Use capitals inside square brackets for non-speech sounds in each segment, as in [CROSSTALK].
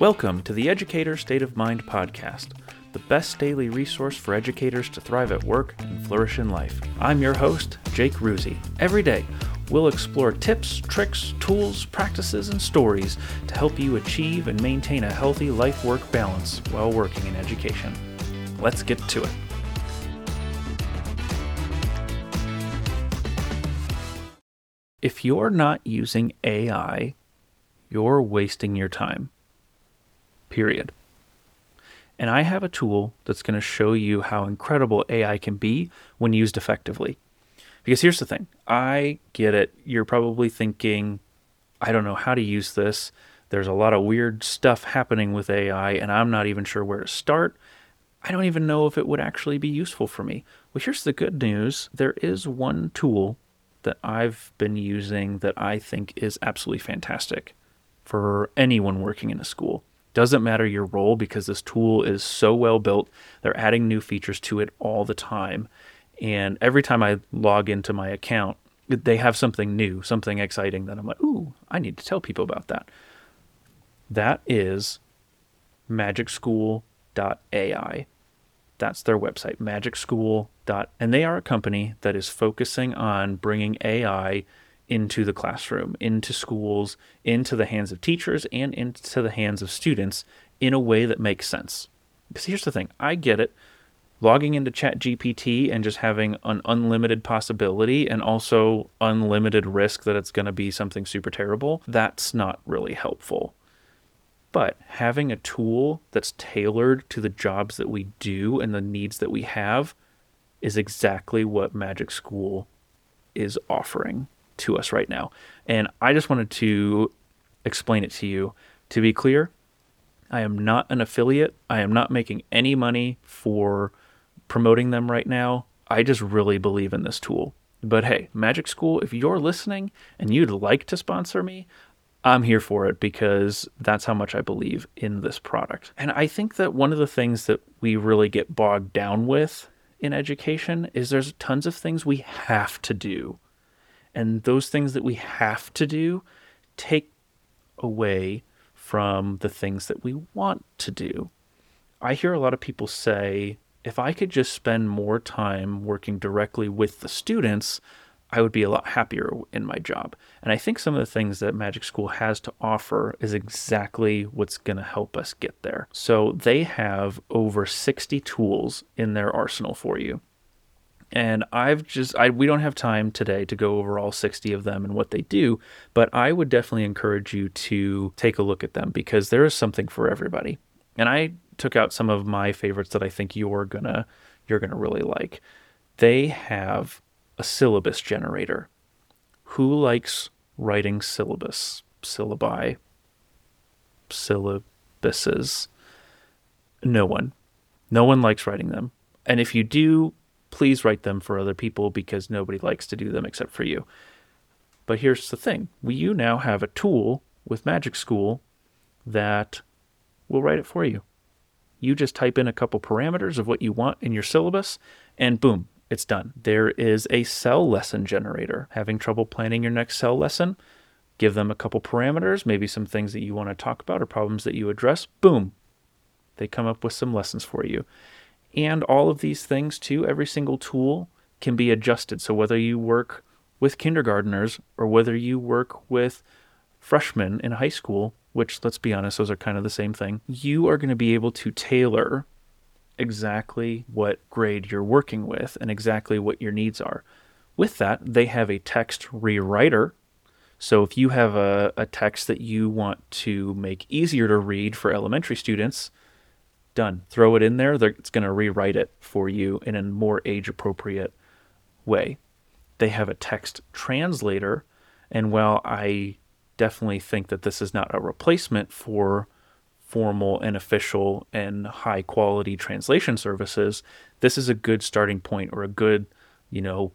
Welcome to the Educator State of Mind podcast, the best daily resource for educators to thrive at work and flourish in life. I'm your host, Jake Ruzi. Every day, we'll explore tips, tricks, tools, practices, and stories to help you achieve and maintain a healthy life work balance while working in education. Let's get to it. If you're not using AI, you're wasting your time. Period. And I have a tool that's going to show you how incredible AI can be when used effectively. Because here's the thing I get it. You're probably thinking, I don't know how to use this. There's a lot of weird stuff happening with AI, and I'm not even sure where to start. I don't even know if it would actually be useful for me. Well, here's the good news there is one tool that I've been using that I think is absolutely fantastic for anyone working in a school. Doesn't matter your role because this tool is so well built. They're adding new features to it all the time. And every time I log into my account, they have something new, something exciting that I'm like, ooh, I need to tell people about that. That is magicschool.ai. That's their website, magicschool. And they are a company that is focusing on bringing AI into the classroom, into schools, into the hands of teachers, and into the hands of students in a way that makes sense. Because here's the thing I get it. Logging into ChatGPT and just having an unlimited possibility and also unlimited risk that it's going to be something super terrible, that's not really helpful. But having a tool that's tailored to the jobs that we do and the needs that we have is exactly what Magic School is offering to us right now. And I just wanted to explain it to you. To be clear, I am not an affiliate. I am not making any money for promoting them right now. I just really believe in this tool. But hey, Magic School, if you're listening and you'd like to sponsor me, I'm here for it because that's how much I believe in this product. And I think that one of the things that we really get bogged down with in education is there's tons of things we have to do. And those things that we have to do take away from the things that we want to do. I hear a lot of people say, if I could just spend more time working directly with the students, I would be a lot happier in my job. And I think some of the things that Magic School has to offer is exactly what's going to help us get there. So they have over 60 tools in their arsenal for you. And I've just, I, we don't have time today to go over all 60 of them and what they do, but I would definitely encourage you to take a look at them because there is something for everybody. And I took out some of my favorites that I think you're gonna, you're gonna really like. They have a syllabus generator. Who likes writing syllabus, syllabi, syllabuses? No one. No one likes writing them. And if you do, please write them for other people because nobody likes to do them except for you. But here's the thing we, you now have a tool with Magic School that will write it for you. You just type in a couple parameters of what you want in your syllabus, and boom, it's done. There is a SEL lesson generator. Having trouble planning your next SEL lesson? Give them a couple parameters, maybe some things that you want to talk about or problems that you address. Boom. They come up with some lessons for you. And all of these things, too, every single tool can be adjusted. So whether you work with kindergarteners or whether you work with freshmen in high school, which let's be honest, those are kind of the same thing, you are going to be able to tailor exactly what grade you're working with and exactly what your needs are. With that, they have a text rewriter. So if you have a, a text that you want to make easier to read for elementary students, done. Throw it in there. It's going to rewrite it for you in a more age appropriate way. They have a text translator. And while I definitely think that this is not a replacement for formal and official and high quality translation services, this is a good starting point or a good, you know,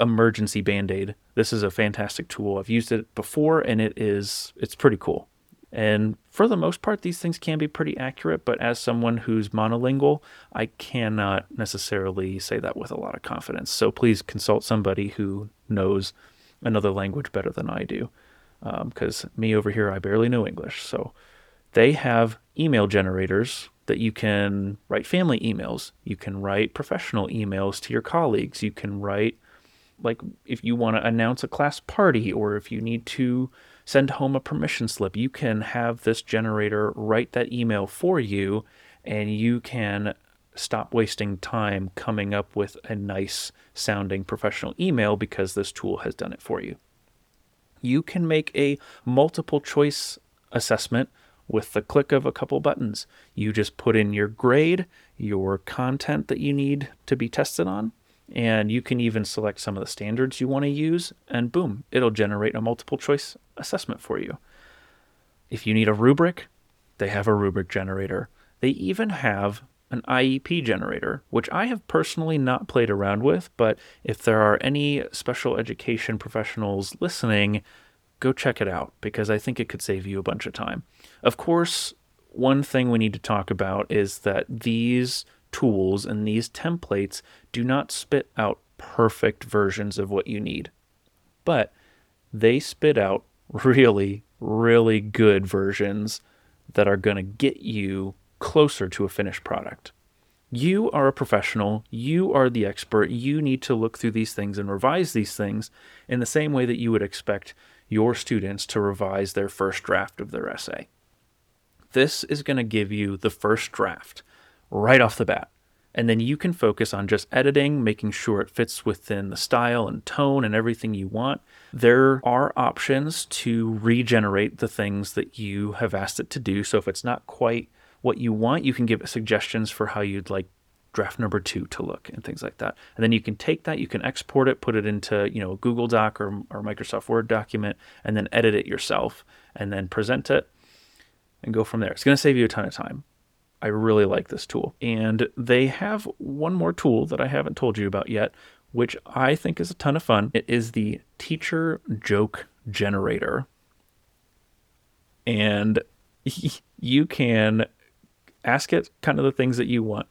emergency band-aid. This is a fantastic tool. I've used it before and it is it's pretty cool. And for the most part, these things can be pretty accurate, but as someone who's monolingual, I cannot necessarily say that with a lot of confidence. So please consult somebody who knows another language better than I do. Because um, me over here, I barely know English. So They have email generators that you can write family emails, you can write professional emails to your colleagues, you can write like if you want to announce a class party or if you need to send home a permission slip, you can have this generator write that email for you and you can stop wasting time coming up with a nice sounding professional email because this tool has done it for you. You can make a multiple choice assessment with the click of a couple buttons. You just put in your grade, your content that you need to be tested on, and you can even select some of the standards you want to use, and boom, it'll generate a multiple choice assessment for you. If you need a rubric, they have a rubric generator. They even have an IEP generator, which I have personally not played around with, but if there are any special education professionals listening, go check it out because I think it could save you a bunch of time. Of course, one thing we need to talk about is that these tools and these templates do not spit out perfect versions of what you need, but they spit out [LAUGHS] really, really good versions that are going to get you closer to a finished product. You are a professional, you are the expert, you need to look through these things and revise these things in the same way that you would expect your students to revise their first draft of their essay. This is going to give you the first draft right off the bat. And then you can focus on just editing, making sure it fits within the style and tone and everything you want. There are options to regenerate the things that you have asked it to do. So if it's not quite what you want, you can give it suggestions for how you'd like draft number two to look and things like that. And then you can take that, you can export it, put it into, you know, a Google Doc or, or Microsoft Word document, and then edit it yourself and then present it and go from there. It's going to save you a ton of time. I really like this tool. And they have one more tool that I haven't told you about yet, which I think is a ton of fun. It is the Teacher Joke Generator. And [LAUGHS] you can ask it kind of the things that you want.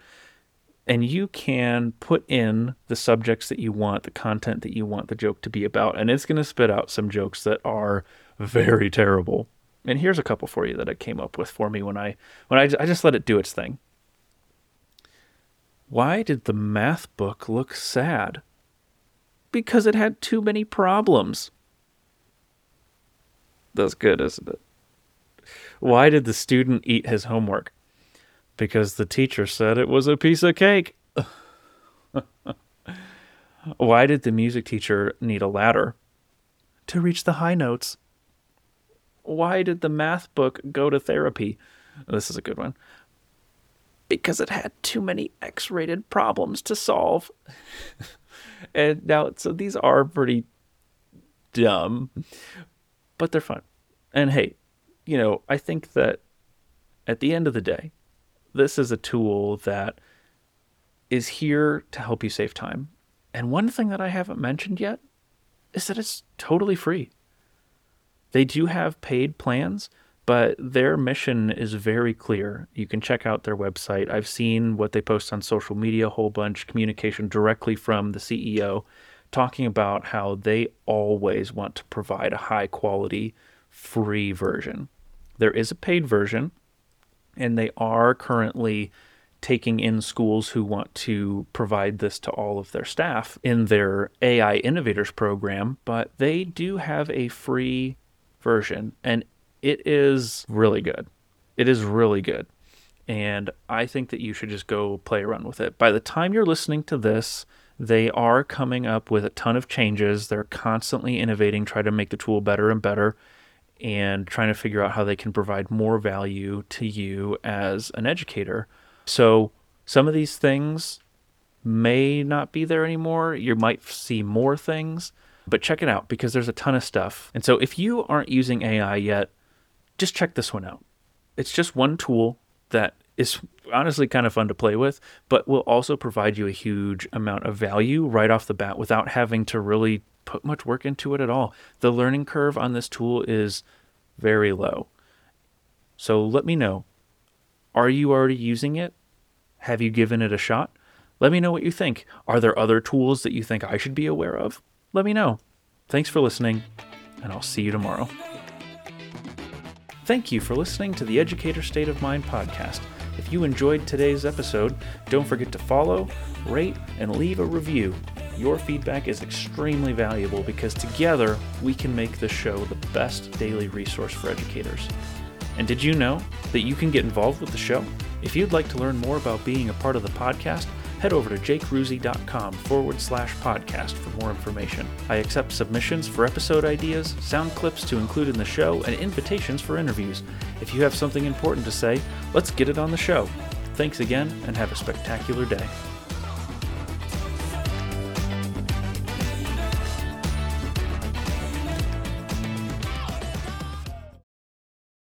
And you can put in the subjects that you want, the content that you want the joke to be about. And it's going to spit out some jokes that are very terrible. And here's a couple for you that it came up with for me when I when I, I just let it do its thing. Why did the math book look sad? Because it had too many problems. That's good, isn't it? Why did the student eat his homework? Because the teacher said it was a piece of cake. [LAUGHS] Why did the music teacher need a ladder? To reach the high notes. Why did the math book go to therapy? This is a good one. Because it had too many X rated problems to solve. [LAUGHS] and now, so these are pretty dumb, but they're fun. And hey, you know, I think that at the end of the day, this is a tool that is here to help you save time. And one thing that I haven't mentioned yet is that it's totally free. They do have paid plans, but their mission is very clear. You can check out their website. I've seen what they post on social media a whole bunch, communication directly from the CEO, talking about how they always want to provide a high quality free version. There is a paid version, and they are currently taking in schools who want to provide this to all of their staff in their AI Innovators program, but they do have a free version and it is really good. It is really good. And I think that you should just go play around with it. By the time you're listening to this, they are coming up with a ton of changes. They're constantly innovating, trying to make the tool better and better and trying to figure out how they can provide more value to you as an educator. So, some of these things may not be there anymore. You might see more things, but check it out because there's a ton of stuff. And so, if you aren't using AI yet, just check this one out. It's just one tool that is honestly kind of fun to play with, but will also provide you a huge amount of value right off the bat without having to really put much work into it at all. The learning curve on this tool is very low. So let me know. Are you already using it? Have you given it a shot? Let me know what you think. Are there other tools that you think I should be aware of? Let me know. Thanks for listening, and I'll see you tomorrow. Thank you for listening to the Educator State of Mind podcast. If you enjoyed today's episode, don't forget to follow, rate, and leave a review. Your feedback is extremely valuable because together we can make this show the best daily resource for educators. And did you know that you can get involved with the show? If you'd like to learn more about being a part of the podcast, head over to jakeruzi.com forward slash podcast for more information. I accept submissions for episode ideas, sound clips to include in the show, and invitations for interviews. If you have something important to say, let's get it on the show. Thanks again, and have a spectacular day.